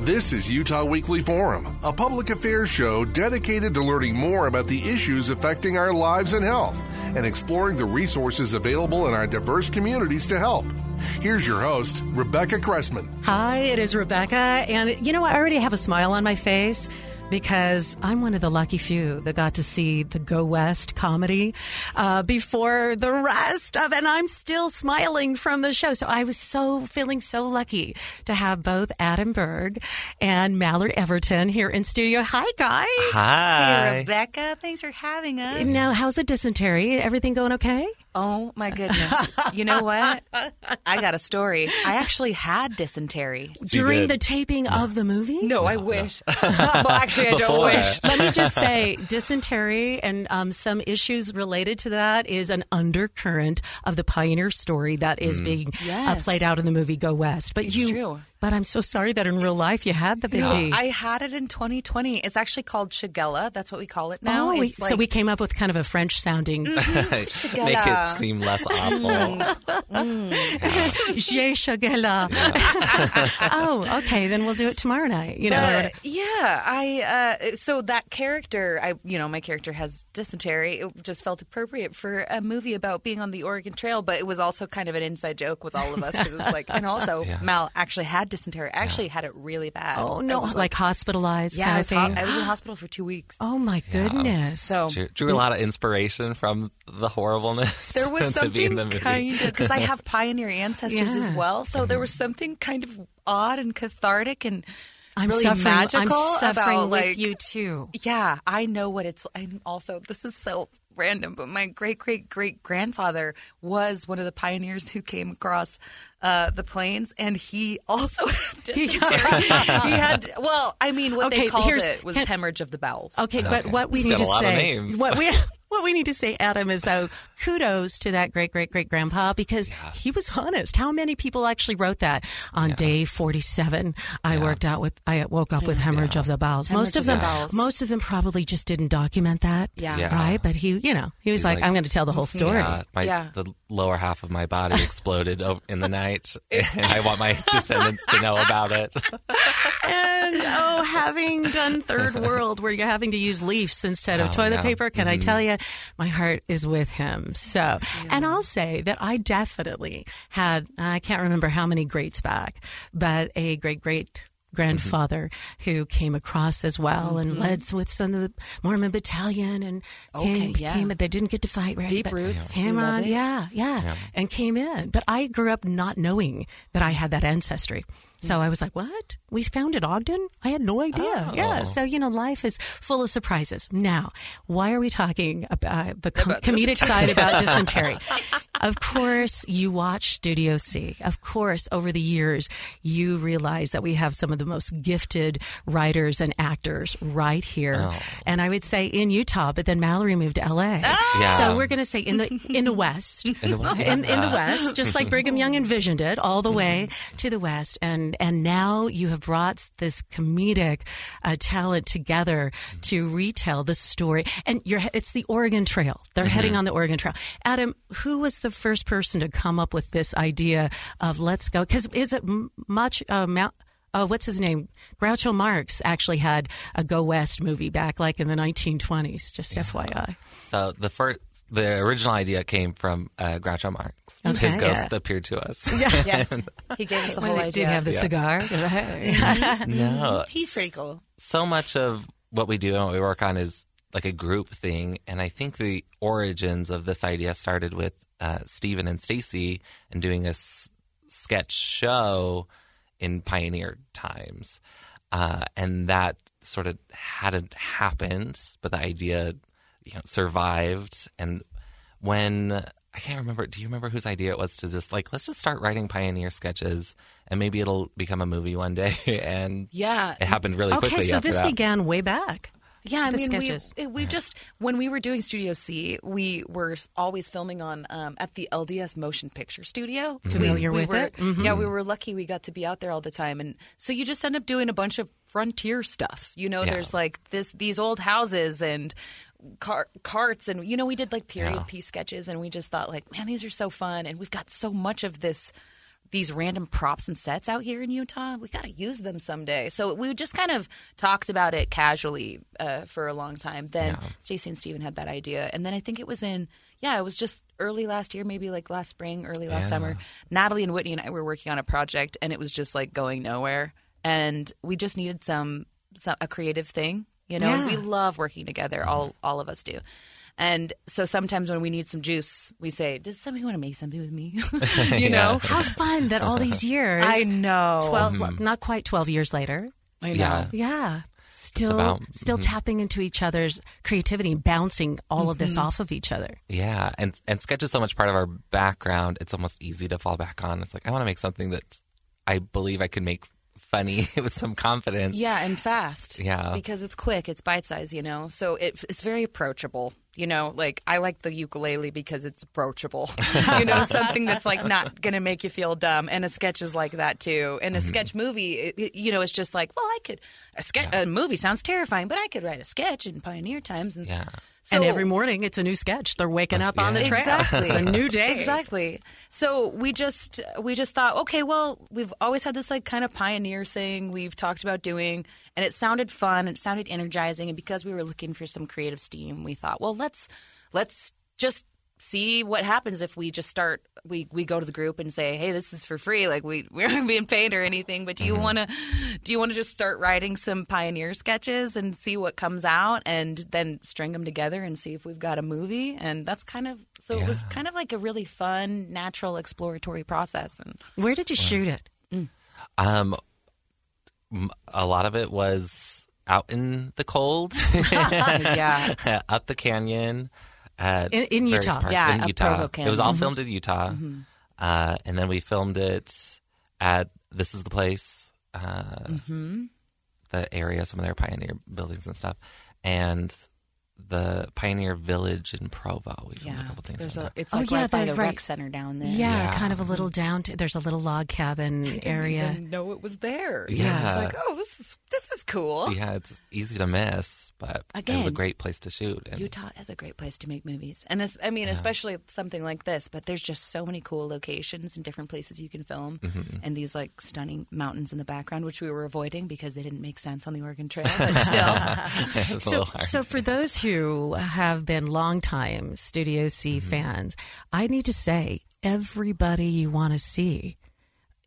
This is Utah Weekly Forum, a public affairs show dedicated to learning more about the issues affecting our lives and health and exploring the resources available in our diverse communities to help. Here's your host, Rebecca Cressman. Hi, it is Rebecca. And you know, I already have a smile on my face because I'm one of the lucky few that got to see the Go West comedy uh, before the rest of, and I'm still smiling from the show. So I was so feeling so lucky to have both Adam Berg and Mallory Everton here in studio. Hi, guys. Hi. Hey, Rebecca. Thanks for having us. Now, how's the dysentery? Everything going okay? Oh my goodness. you know what? I got a story. I actually had dysentery. During did. the taping of the movie? No, I wish. well, actually, I don't wish. Let me just say, dysentery and um, some issues related to that is an undercurrent of the pioneer story that is being uh, played out in the movie Go West. But It's you, true. But I'm so sorry that in real life you had the big D. I had it in 2020. It's actually called Shigella. That's what we call it now. oh, we, It's so Mm. we came up with kind of a French sounding Make it seem less awful. J'ai Shagella. oh, okay, then we'll do it tomorrow night. You know, Uh, yeah, I uh, so that character, I you know, my character has dysentery. It just felt appropriate for a movie about being on the Oregon Trail, but it was also kind of an inside joke with all of us because it was like, and also Mal actually had dysentery. I actually had it really bad. oh no, I was like, hospitalized yeah, I kind was, of ho- thing. I was in hospital for two weeks. oh my goodness. So Drew, drew a lot of inspiration from the horribleness there was to be something the kind of because I have pioneer ancestors as well. So there mm-hmm. was something kind of odd and cathartic and I'm really suffering. magical I'm suffering about, with like, you too. Yeah, I know what it's. I'm also. This is so random, but my great great great grandfather was one of the pioneers who came across uh, the plains, and he also had dysentery. he had. Well, I mean, what Okay, they called it was can- hemorrhage of the bowels. Okay, but what we It's need got to a lot of say, names. what we what we need to say, Adam, is though kudos to that great great great grandpa because he was honest. How many people actually wrote that on day forty seven? I worked out with, I woke up with hemorrhage of the bowels. most Hemorrhage of of the them, bowels. most of them probably just didn't document that. Yeah. Yeah. right. But he, you know, he was like, like- I'm going to tell the whole story. Yeah, my, Yeah. the lower half of my body exploded in the night, and I want my descendants to know about it. And oh, having done third world where you're having to use leaves instead of Oh, toilet yeah. paper, can I Mm-hmm. tell you, my heart is with him. So, and I'll say that I definitely had, I can't remember how many greats back, but a great great grandfather Mm-hmm. who came across as well and led with some of the Mormon battalion and came, Okay, yeah. came, they didn't get to fight, right? Deep roots. Came on, it. yeah, yeah, and came in. But I grew up not knowing that I had that ancestry. So I was like, what? We found it Ogden? I had no idea. Oh. Yeah. So, you know, life is full of surprises. Now, why are we talking about uh, the com- comedic side about dysentery? Of course, you watch Studio C. Of course, over the years, you realize that we have some of the most gifted writers and actors right here. Oh. And I would say in Utah, but then Mallory moved to LA. Ah. Yeah. So we're going to say in the in the West, in the West. in, in the West, just like Brigham Young envisioned it, all the mm-hmm. way to the West, and and now you have brought this comedic uh, talent together to retell the story, and you're it's the Oregon Trail. They're heading on the Oregon Trail. Adam, who was the first person to come up with this idea of let's go? Because is it m- much uh, Mount? Oh, what's his name? Groucho Marx actually had a Go West movie back like in the 1920s. Just FYI. So the first, the original idea came from uh, Groucho Marx. Okay, His ghost yeah. appeared to us. yes, he gave us the Was whole it- idea. did he have the Yeah. cigar? no, He's pretty cool. so much of what we do and what we work on is like a group thing. And I think the origins of this idea started with uh, Stephen and Stacy and doing a s- sketch show in pioneer times. Uh, and that sort of hadn't happened, but the idea you know, survived. And when I can't remember. Do you remember whose idea it was to just like let's just start writing pioneer sketches and maybe it'll become a movie one day? and Yeah. it happened really Okay, quickly. Okay, so this that. began way back. Yeah, I mean, sketches. we we just when we were doing Studio C, we were always filming on um, at the LDS Motion Picture Studio. Familiar we, we with were, it? Mm-hmm. Yeah, we were lucky we got to be out there all the time, and so you just end up doing a bunch of frontier stuff. You know, Yeah. there's like this these old houses and car, carts, and you know, we did like period Yeah. piece sketches, and we just thought like, man, these are so fun, and we've got so much of this these random props and sets out here in Utah. We got to use them someday. So we just kind of talked about it casually uh, for a long time. Then Stacy and Stephen had that idea, and then I think it was in yeah, it was just early last year, maybe like last spring, early last Yeah. summer. Natalie and Whitney and I were working on a project, and it was just like going nowhere, and we just needed some, some a creative thing. You know, Yeah. we love working together. All all of us do. And so sometimes when we need some juice, we say, "Does somebody want to make something with me?" you know, How fun that all these years. I know. 12, well, not quite 12 years later. I know. Yeah. Yeah. Still, about. still mm-hmm. tapping into each other's creativity bouncing all of this mm-hmm. off of each other. Yeah, and and sketch is so much part of our background. It's almost easy to fall back on. It's like I want to make something that I believe I can make funny with some confidence. Yeah, and fast. Yeah. Because it's quick, it's bite size, you know? So it, it's very approachable. You know, like I like the ukulele because it's approachable. you know, something that's like not going to make you feel dumb. And a sketch is like that too. And a mm-hmm. sketch movie, it, you know, it's just like, well, I could, a, sketch, a movie sounds terrifying, but I could write a sketch in Pioneer Times. And Yeah. So, and every morning it's a new sketch. They're waking up on the trail. Exactly. It's a new day. Exactly. So we just we just thought, okay, well, we've always had this like kind of pioneer thing we've talked about doing, and it sounded fun, it sounded energizing, and because we were looking for some creative steam, we thought, well, let's let's just see what happens if we just start we we go to the group and say hey this is for free. Like we we aren't being paid or anything but do you want to do you want to just start writing some pioneer sketches and see what comes out and then string them together and see if we've got a movie? And that's kind of so it was kind of like a really fun natural exploratory process and Where did you shoot it? Um, a lot of it was out in the cold, yeah. Up the canyon, at In- in Utah. parts Yeah, in Utah. Provo It was all filmed in Utah, uh, and then we filmed it at this is the place, uh, the area, some of their pioneer buildings and stuff, and the Pioneer Village in Provo. We filmed yeah a couple things. there's from a, there. it's Oh, like yeah, right by they're the right. rec center down there Yeah, Yeah. kind of a little down. there's a little log cabin didn't area. even know it was there Yeah. it's like oh this is this is cool yeah, it's easy to miss, but it was a great place to shoot. And Utah is a great place to make movies, and it's, I mean, especially something like this. But there's just so many cool locations and different places you can film, Mm-hmm. and these like stunning mountains in the background, which we were avoiding because they didn't make sense on the Oregon Trail. But still, So, so for those who have been longtime Studio C Mm-hmm. fans, I need to say everybody you want to see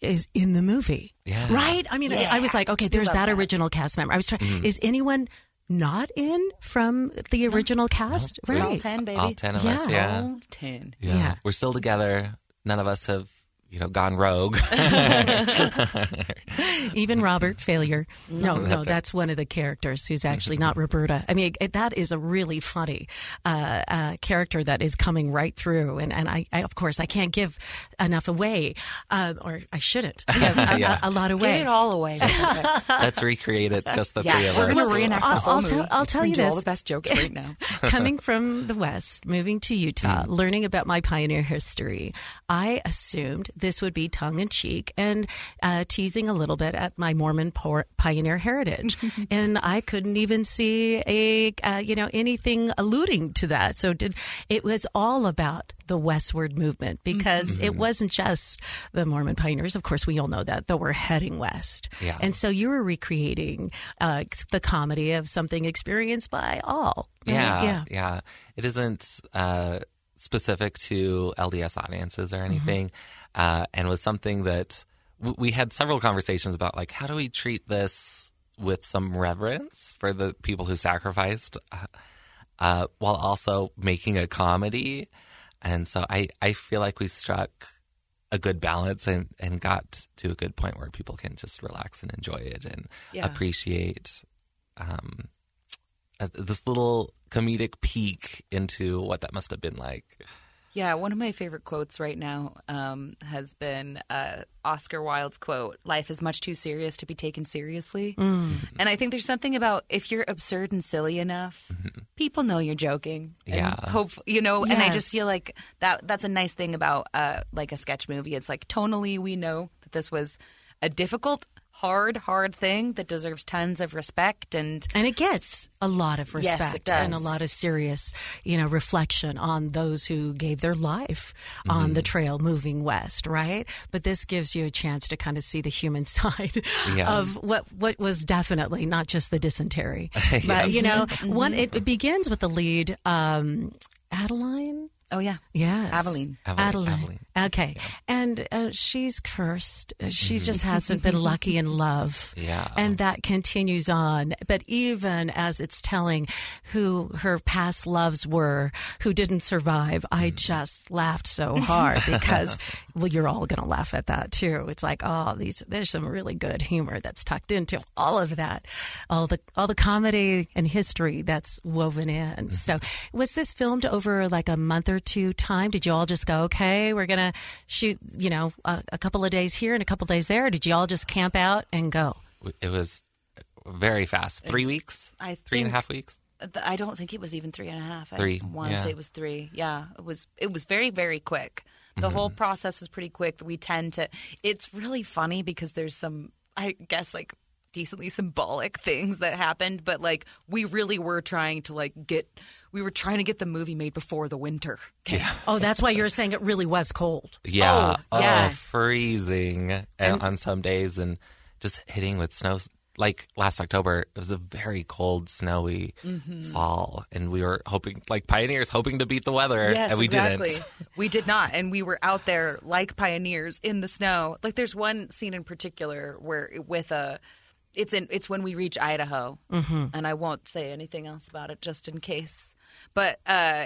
is in the movie, Yeah. right? I mean, I, I was like, okay, there's that, that. original cast member. I was trying. Mm-hmm. Is anyone not in from the original cast? All ten, baby, all ten of us, Yeah. yeah. all ten. Yeah. Yeah. We're still together. None of us have, you know, gone rogue. Even Robert Failure. No, no, That's that's one of the characters who's actually not Roberta. I mean, it, that is a really funny uh, uh, character that is coming right through. And, and I, I, of course, I can't give enough away, uh, or I shouldn't give a, Yeah. a, a lot Get away. it all away. Let's recreate it, just the yeah, three of we're us. gonna reenact I'll- the whole I'll tell- movie. I'll tell you gonna all this. the best jokes right now. Coming from the West, moving to Utah, learning about my pioneer history, I assumed this would be tongue in cheek and uh, teasing a little bit at my Mormon pioneer heritage, and I couldn't even see a uh, you know anything alluding to that. So did it was all about the westward movement because it wasn't just the Mormon pioneers. Of course, we all know that, though we're heading west. Yeah. And so you were recreating uh, the comedy of something experienced by all. right? Yeah, Yeah. yeah, It isn't uh, specific to LDS audiences or anything, uh, and was something that we had several conversations about. Like, how do we treat this with some reverence for the people who sacrificed, uh, uh, while also making a comedy? And so I, I feel like we struck a good balance and, and got to a good point where people can just relax and enjoy it and Yeah. appreciate um, uh, this little comedic peek into what that must have been like. Yeah, one of my favorite quotes right now um, has been uh, Oscar Wilde's quote Life is much too serious to be taken seriously. Mm. And I think there's something about if you're absurd and silly enough, people know you're joking. Yeah. Hope, you know, and I just feel like that that's a nice thing about uh, like a sketch movie. It's like tonally, we know that this was a difficult, hard, hard thing that deserves tons of respect and And it gets a lot of Yes, it respect and a lot of serious, you know, reflection on those who gave their life on the trail moving west, right? But this gives you a chance to kind of see the human side Yeah. of what what was definitely not just the dysentery. But Yes. you know, one it, it begins with the lead um Adeline oh yeah, Yes. Aveline. Aveline, Adeline. Aveline. Okay. And uh, she's cursed. She mm-hmm. just hasn't been lucky in love. Yeah. And that continues on. But even as it's telling who her past loves were, who didn't survive, I mm. just laughed so hard because, well, you're all going to laugh at that too. It's like, oh, these, there's some really good humor that's tucked into all of that, all the, all the comedy and history that's woven in. Mm-hmm. So was this filmed over like a month or two time? Did you all just go, okay, we're going to shoot, you know, a, a couple of days here and a couple of days there? Or did you all just camp out and go? It was very fast. Three weeks? I Three and a half weeks? I don't think it was even three and a half. Three, I want to yeah. say it was three. Yeah, it was. It was very, very quick. The Mm-hmm. whole process was pretty quick. We tend to. It's really funny because there's some, I guess, like decently symbolic things that happened, but like we really were trying to like get. We were trying to get the movie made before the winter. came. Oh, that's why you're saying it really was cold. Yeah. Oh, yeah. freezing and, on some days and just hitting with snow. Like last October, it was a very cold, snowy Mm-hmm. fall, and we were hoping, like pioneers, hoping to beat the weather, Yes, and we exactly. didn't. We did not, and we were out there like pioneers in the snow. Like there's one scene in particular where with a, it's in it's when we reach Idaho, Mm-hmm. and I won't say anything else about it just in case. But uh,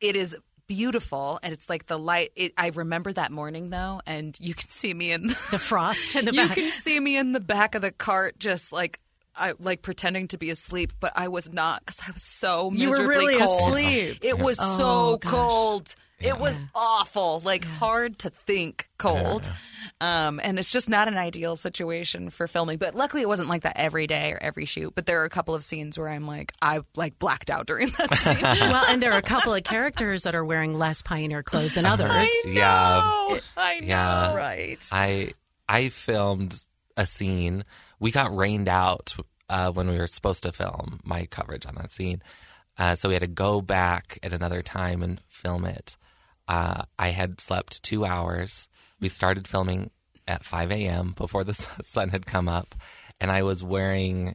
it is beautiful, and it's like the light. It, I remember that morning though, and you can see me in The frost in the back. you can see me in the back of the cart, just like. I like pretending to be asleep, but I was not because I was so You were really cold. asleep. It was Oh, so gosh. cold. It was awful, like hard to think cold. Um, and it's just not an ideal situation for filming. But luckily, it wasn't like that every day or every shoot. But there are a couple of scenes where I'm like, I like blacked out during that scene. well, and there are a couple of characters that are wearing less pioneer clothes than others. Yeah. Oh, I know. Yeah. Right. I I filmed a scene. We got rained out uh, when we were supposed to film my coverage on that scene, uh, so we had to go back at another time and film it. Uh, I had slept two hours. We started filming at 5 a.m. before the sun had come up, and I was wearing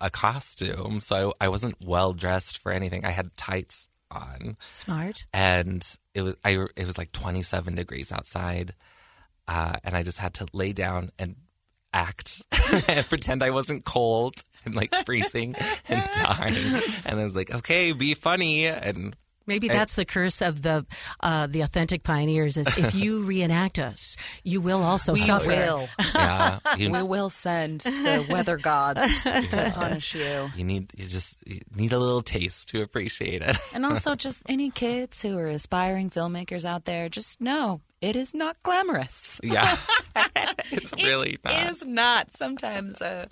a costume, so I, I wasn't well dressed for anything. I had tights on Smart. and it was I it was like 27 degrees outside, uh, and I just had to lay down and act and pretend I wasn't cold and like freezing and dying. And I was like, okay, be funny and. Maybe that's the curse of the uh, the authentic pioneers. Is if you reenact us, you will also We suffer. will. Yeah, you, We will send the weather gods to punish you. you need you just you need a little taste to appreciate it. And also, just any kids who are aspiring filmmakers out there, just know it is not glamorous. Yeah, it's really It not. is not. Sometimes, uh,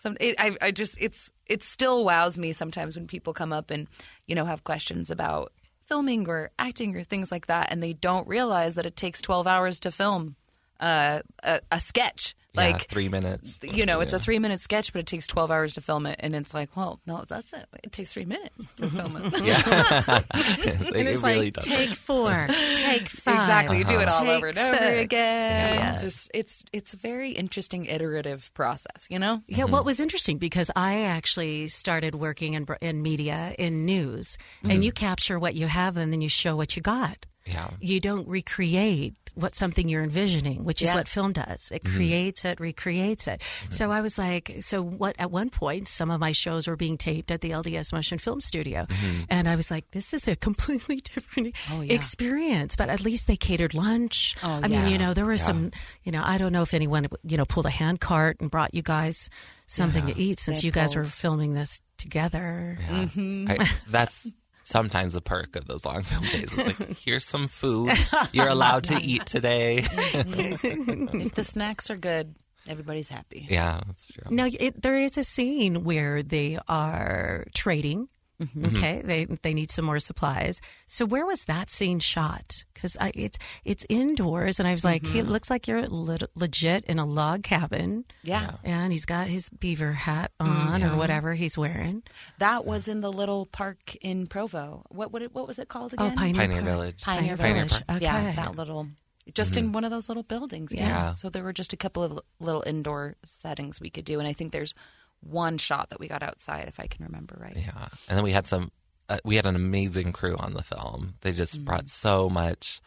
some it, I, I just it's it still wows me sometimes when people come up and you know have questions about filming or acting or things like that, and they don't realize that it takes twelve hours to film uh, a, a sketch. Yeah, Like three minutes. you know, it's a three minute sketch, but it takes 12 hours to film it. And it's like, well, no, that's it. It takes three minutes to film it. Yeah, And it it's really like does. take four, take five. Exactly. You do uh-huh. it all Take over and over six. again. Yeah. It's just it's it's a very interesting iterative process, you know? Yeah, mm-hmm. what was interesting because I actually started working in in media in news, and mm-hmm. you capture what you have and then you show what you got. Yeah. You don't recreate what something you're envisioning, which is Yeah. what film does. It mm-hmm. creates it, recreates it. So I was like, so what? At one point, some of my shows were being taped at the LDS Motion Film Studio, mm-hmm. and I was like, this is a completely different oh, yeah. experience. But at least they catered lunch. Oh, I mean, you know, there were some, you know, I don't know if anyone, you know, pulled a hand cart and brought you guys something to eat since They you guys pulled. were filming this together. Yeah. Mm-hmm. I, that's sometimes a perk of those long film days is like, here's some food you're allowed to eat today. if the snacks are good, everybody's happy. yeah, that's true. Now, it, there is a scene where they are trading. Mm-hmm. Mm-hmm. Okay, they they need some more supplies. So where was that scene shot? Because it's it's indoors, and I was like, it mm-hmm. looks like you're lit- legit in a log cabin. Yeah. and he's got his beaver hat mm, on or whatever he's wearing. That was in the little park in Provo. What what, what was it called Oh, again? Pioneer, Pioneer Village. Pioneer Pioneer Village. Park. Okay. Yeah, that little, just in one of those little buildings. Yeah. Yeah. So there were just a couple of little indoor settings we could do, and I think there's one shot that we got outside, if I can remember right. Yeah, and then we had some. Uh, we had an amazing crew on the film. They just Mm-hmm. brought so much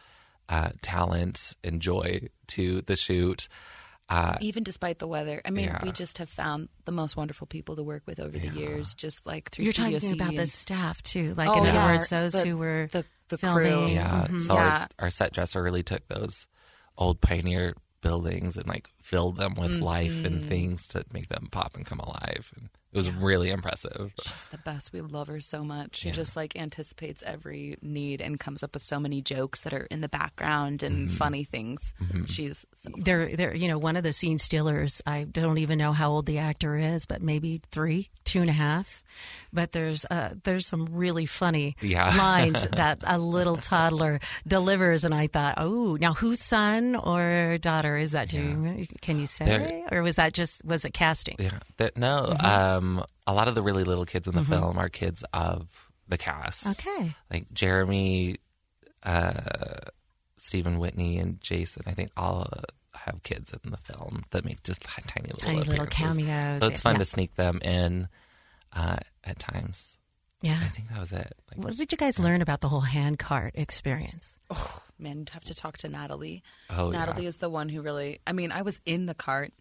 uh, talent and joy to the shoot. Uh, Even despite the weather, I mean, Yeah. we just have found the most wonderful people to work with over the years. Just like through You're Studio talking about C the staff too, like Oh, in other words, those the- who were the- the filming. crew. yeah, Mhm. so Yeah. Our, our set dresser really took those old pioneer buildings and like filled them with life Mm-hmm. and things to make them pop and come alive. And it was really impressive. She's the best. We love her so much. She just like anticipates every need and comes up with so many jokes that are in the background and Mm-hmm. funny things. She's so They're, they're, you know, one of the scene stealers. I don't even know how old the actor is, but maybe three, two and a half. But there's, uh, there's some really funny Yeah. lines that a little toddler delivers, and I thought, oh, now whose son or daughter is that? Do you, can you say, They're- or was that just was it casting? Yeah, that, no. Mm-hmm. Um, a lot of the really little kids in the film are kids of the cast. Okay. like Jeremy, uh, Stephen Whitney, and Jason. I think all uh, have kids in the film that make just tiny little Tiny little cameos. So it's fun Yeah. to sneak them in uh, at times. Yeah. I think that was it. Like, What did you guys learn about the whole hand cart experience? man, you'd have to talk to Natalie. Oh, yeah. Natalie is the one who really. I mean, I was in the cart.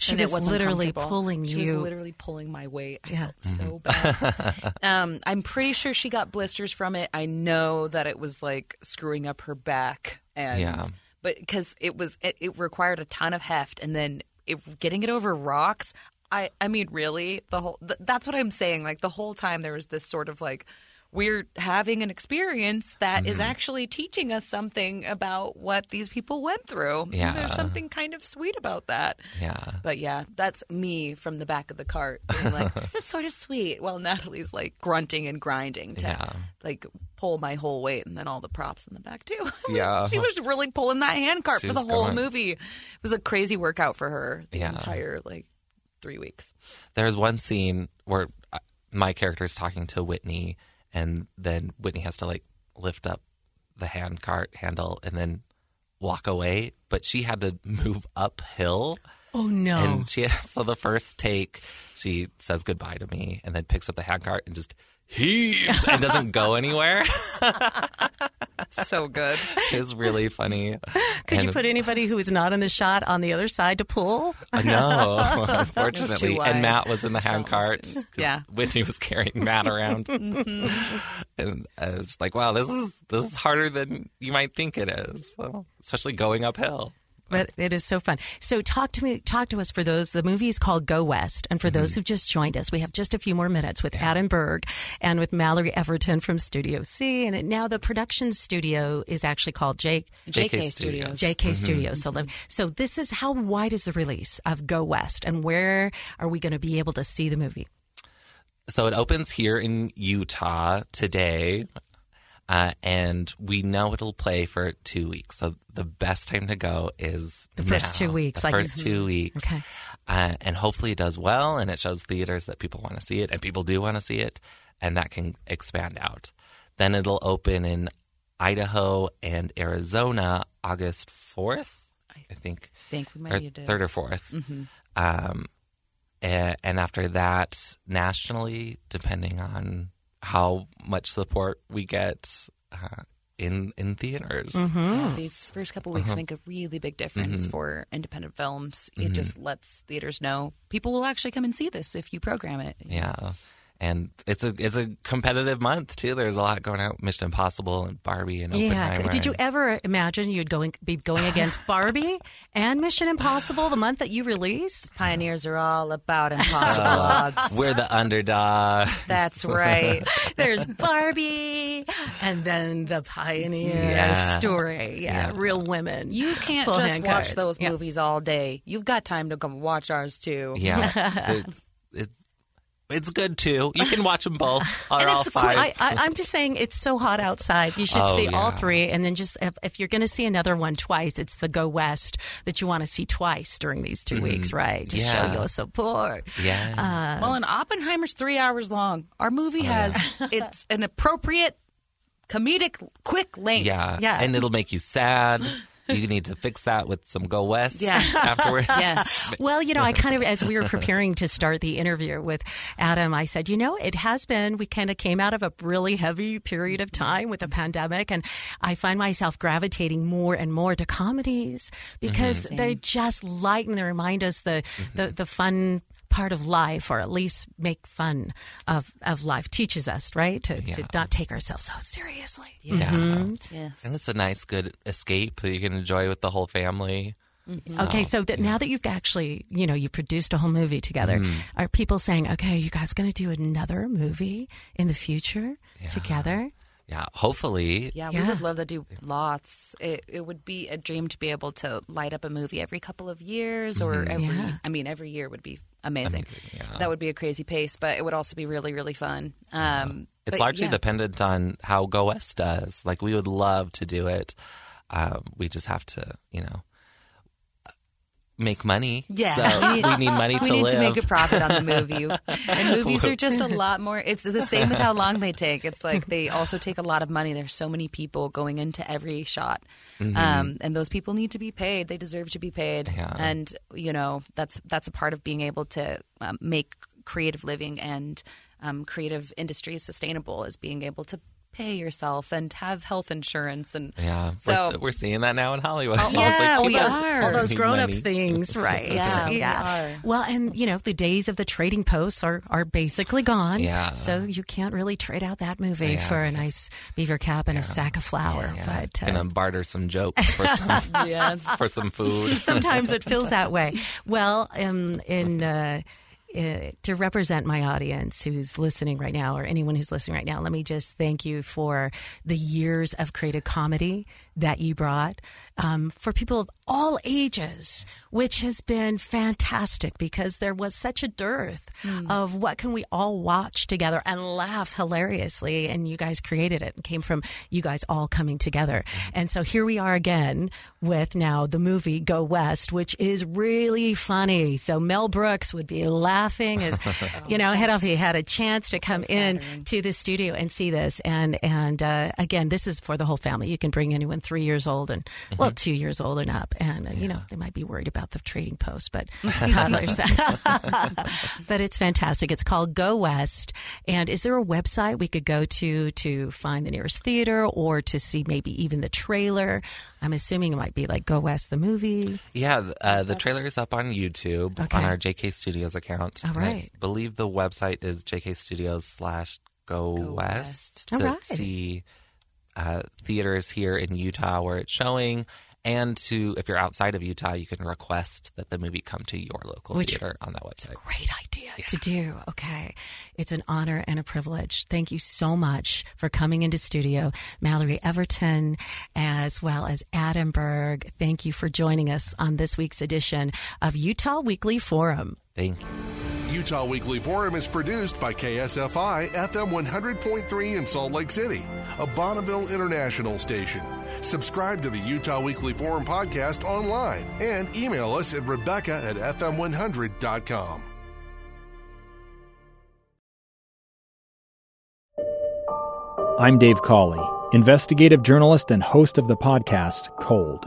She and was it was literally pulling She you. She was literally pulling my weight. I Yeah. felt so bad. um, I'm pretty sure she got blisters from it. I know that it was like screwing up her back, and Yeah. but because it was it, it required a ton of heft, and then it, getting it over rocks. I I mean, really, the whole th- that's what I'm saying. Like the whole time there was this sort of like. We're having an experience that is actually teaching us something about what these people went through. Yeah. There's something kind of sweet about that. yeah. But yeah, that's me from the back of the cart. being like, this is sort of sweet. While Natalie's like grunting and grinding to Yeah. like pull my whole weight and then all the props in the back too. Yeah. she was really pulling that hand cart for the whole going. movie. It was a crazy workout for her the Yeah. entire like three weeks. There's one scene where uh, my character is talking to Whitney, and then Whitney has to like lift up the hand cart handle and then walk away, but she had to move uphill. Oh no! And she so the first take, she says goodbye to me and then picks up the hand cart and just heaves and doesn't go anywhere. So good. it's really funny. Could you put anybody who is not in the shot on the other side to pull? Uh, No, unfortunately. And Matt was in the hand cart. 'cause Yeah. Whitney was carrying Matt around. And I was like, wow, this is this is harder than you might think it is. So, especially going uphill. But it is so fun. So talk to me, talk to us for those. The movie is called Go West, and for those mm-hmm. who've just joined us, we have just a few more minutes with Adam Berg and with Mallory Everton from Studio C, and now the production studio is actually called Jake. JK, Studios. Studios. JK mm-hmm. Studios. So, so this is how wide is the release of Go West, and where are we going to be able to see the movie? So it opens here in Utah today. Uh, and we know it'll play for two weeks. So the best time to go is The first now. two weeks, The like- first two weeks. Okay. Uh, and hopefully it does well and it shows theaters that people want to see it and people do want to see it and that can expand out. Then it'll open in Idaho and Arizona August 4th, I think. I think we might or need to- third or 4th. Um, and, and after that, nationally, depending on how much support we get uh, in in theaters. Yeah, These first couple Uh-huh. weeks make a really big difference Mm-hmm. for independent films. It just lets theaters know people will actually come and see this if you program it. Yeah. And it's a it's a competitive month too. There's a lot going out. Mission Impossible and Barbie and Oppenheimer. Yeah. Did you ever imagine you'd going be going against Barbie and Mission Impossible the month that you release? Pioneers are all about impossible uh, odds. We're the underdog. That's right. There's Barbie, and then the Pioneer Yeah. story. Yeah, Yeah. real women. You can't Full just watch cards. those Yeah. movies all day. You've got time to come watch ours too. Yeah, it, it, it's good too. You can watch them both. Or And all it's cool. I, I, I'm just saying it's so hot outside. You should Oh, see all three, and then just if, if you're going to see another one twice, it's the Go West that you want to see twice during these 2 weeks, right? To show Mm-hmm. Your support. yeah. Well, and Oppenheimer's three hours long. Our movie has it's an appropriate comedic quick length. yeah, yeah. and it'll make you sad. You need to fix that with some Go West Yeah. afterwards. Yes. Well, you know, I kind of, as we were preparing to start the interview with Adam, I said, you know, it has been, we kind of came out of a really heavy period of time with the pandemic. And I find myself gravitating more and more to comedies because mm-hmm. they just lighten, they remind us the, the, mm-hmm. the fun part of life or at least make fun of, of life teaches us right to, to not take ourselves so seriously Yeah. Mm-hmm. Yes. And it's a nice, good escape that you can enjoy with the whole family. Mm-hmm. Okay, so that now that you've actually, you know, you've produced a whole movie together, mm-hmm. are people saying, "Okay, you guys going to do another movie in the future together?" Yeah, hopefully. Yeah, Yeah. we would love to do lots. It, it would be a dream to be able to light up a movie every couple of years or every, Yeah. I mean, every year would be amazing. That would be a crazy pace, but it would also be really, really fun. Um, It's but largely yeah. dependent on how Go West does. Like, we would love to do it. Um, we just have to, you know, make money. Yeah. So we need money we to need live. to make a profit on the movie. And movies are just a lot more. It's the same with how long they take. It's like they also take a lot of money. There's so many people going into every shot, um, and those people need to be paid. They deserve to be paid. Mm-hmm. Yeah. And you know that's that's a part of being able to um, make creative living and um, creative industries sustainable is being able to pay yourself and have health insurance and yeah, So- we're, we're seeing that now in Hollywood. It's yeah, like, we people are. All those grown-up things, right? Yeah, we are. Well, and you know, the days of the trading posts are are basically gone. Yeah. So you can't really trade out that movie Yeah, for a nice beaver cap and a sack of flour. Yeah, But uh, gonna barter some jokes for some yeah. for some food. sometimes it feels that way. Well, um, in uh, uh, to represent my audience who's listening right now, or anyone who's listening right now, let me just thank you for the years of creative comedy that you brought. Um, for people of all ages, which has been fantastic because there was such a dearth hmm. of what can we all watch together and laugh hilariously, and you guys created it and came from you guys all coming together, hmm. and so here we are again with now the movie Go West, which is really funny. So Mel Brooks would be laughing as you know, head off. He had a chance to come in to the studio and see this, and and uh, again, this is for the whole family. You can bring anyone three years old and well, mm-hmm. two years old and up, and uh, you know they might be worried about the trading post, but toddlers. but it's fantastic. It's called Go West, and is there a website we could go to to find the nearest theater or to see maybe even the trailer? I'm assuming it might be like Go West the movie. Yeah, uh, the trailer is up on YouTube Okay. on our JK Studios account. All right. I believe the website is JK Studios slash Go West to right. see uh, theaters here in Utah where it's showing. And to, if you're outside of Utah, you can request that the movie come to your local Which- theater on that website. Great idea to do. Okay. It's an honor and a privilege. Thank you so much for coming into studio. Mallory Everton, as well as Adam Berg. Thank you for joining us on this week's edition of Utah Weekly Forum. Thank you. Utah Weekly Forum is produced by KSFI FM 100.3 in Salt Lake City, a Bonneville International station. Subscribe to the Utah Weekly Forum podcast online and email us at Rebecca at FM100.com. I'm Dave Cawley, investigative journalist and host of the podcast Cold.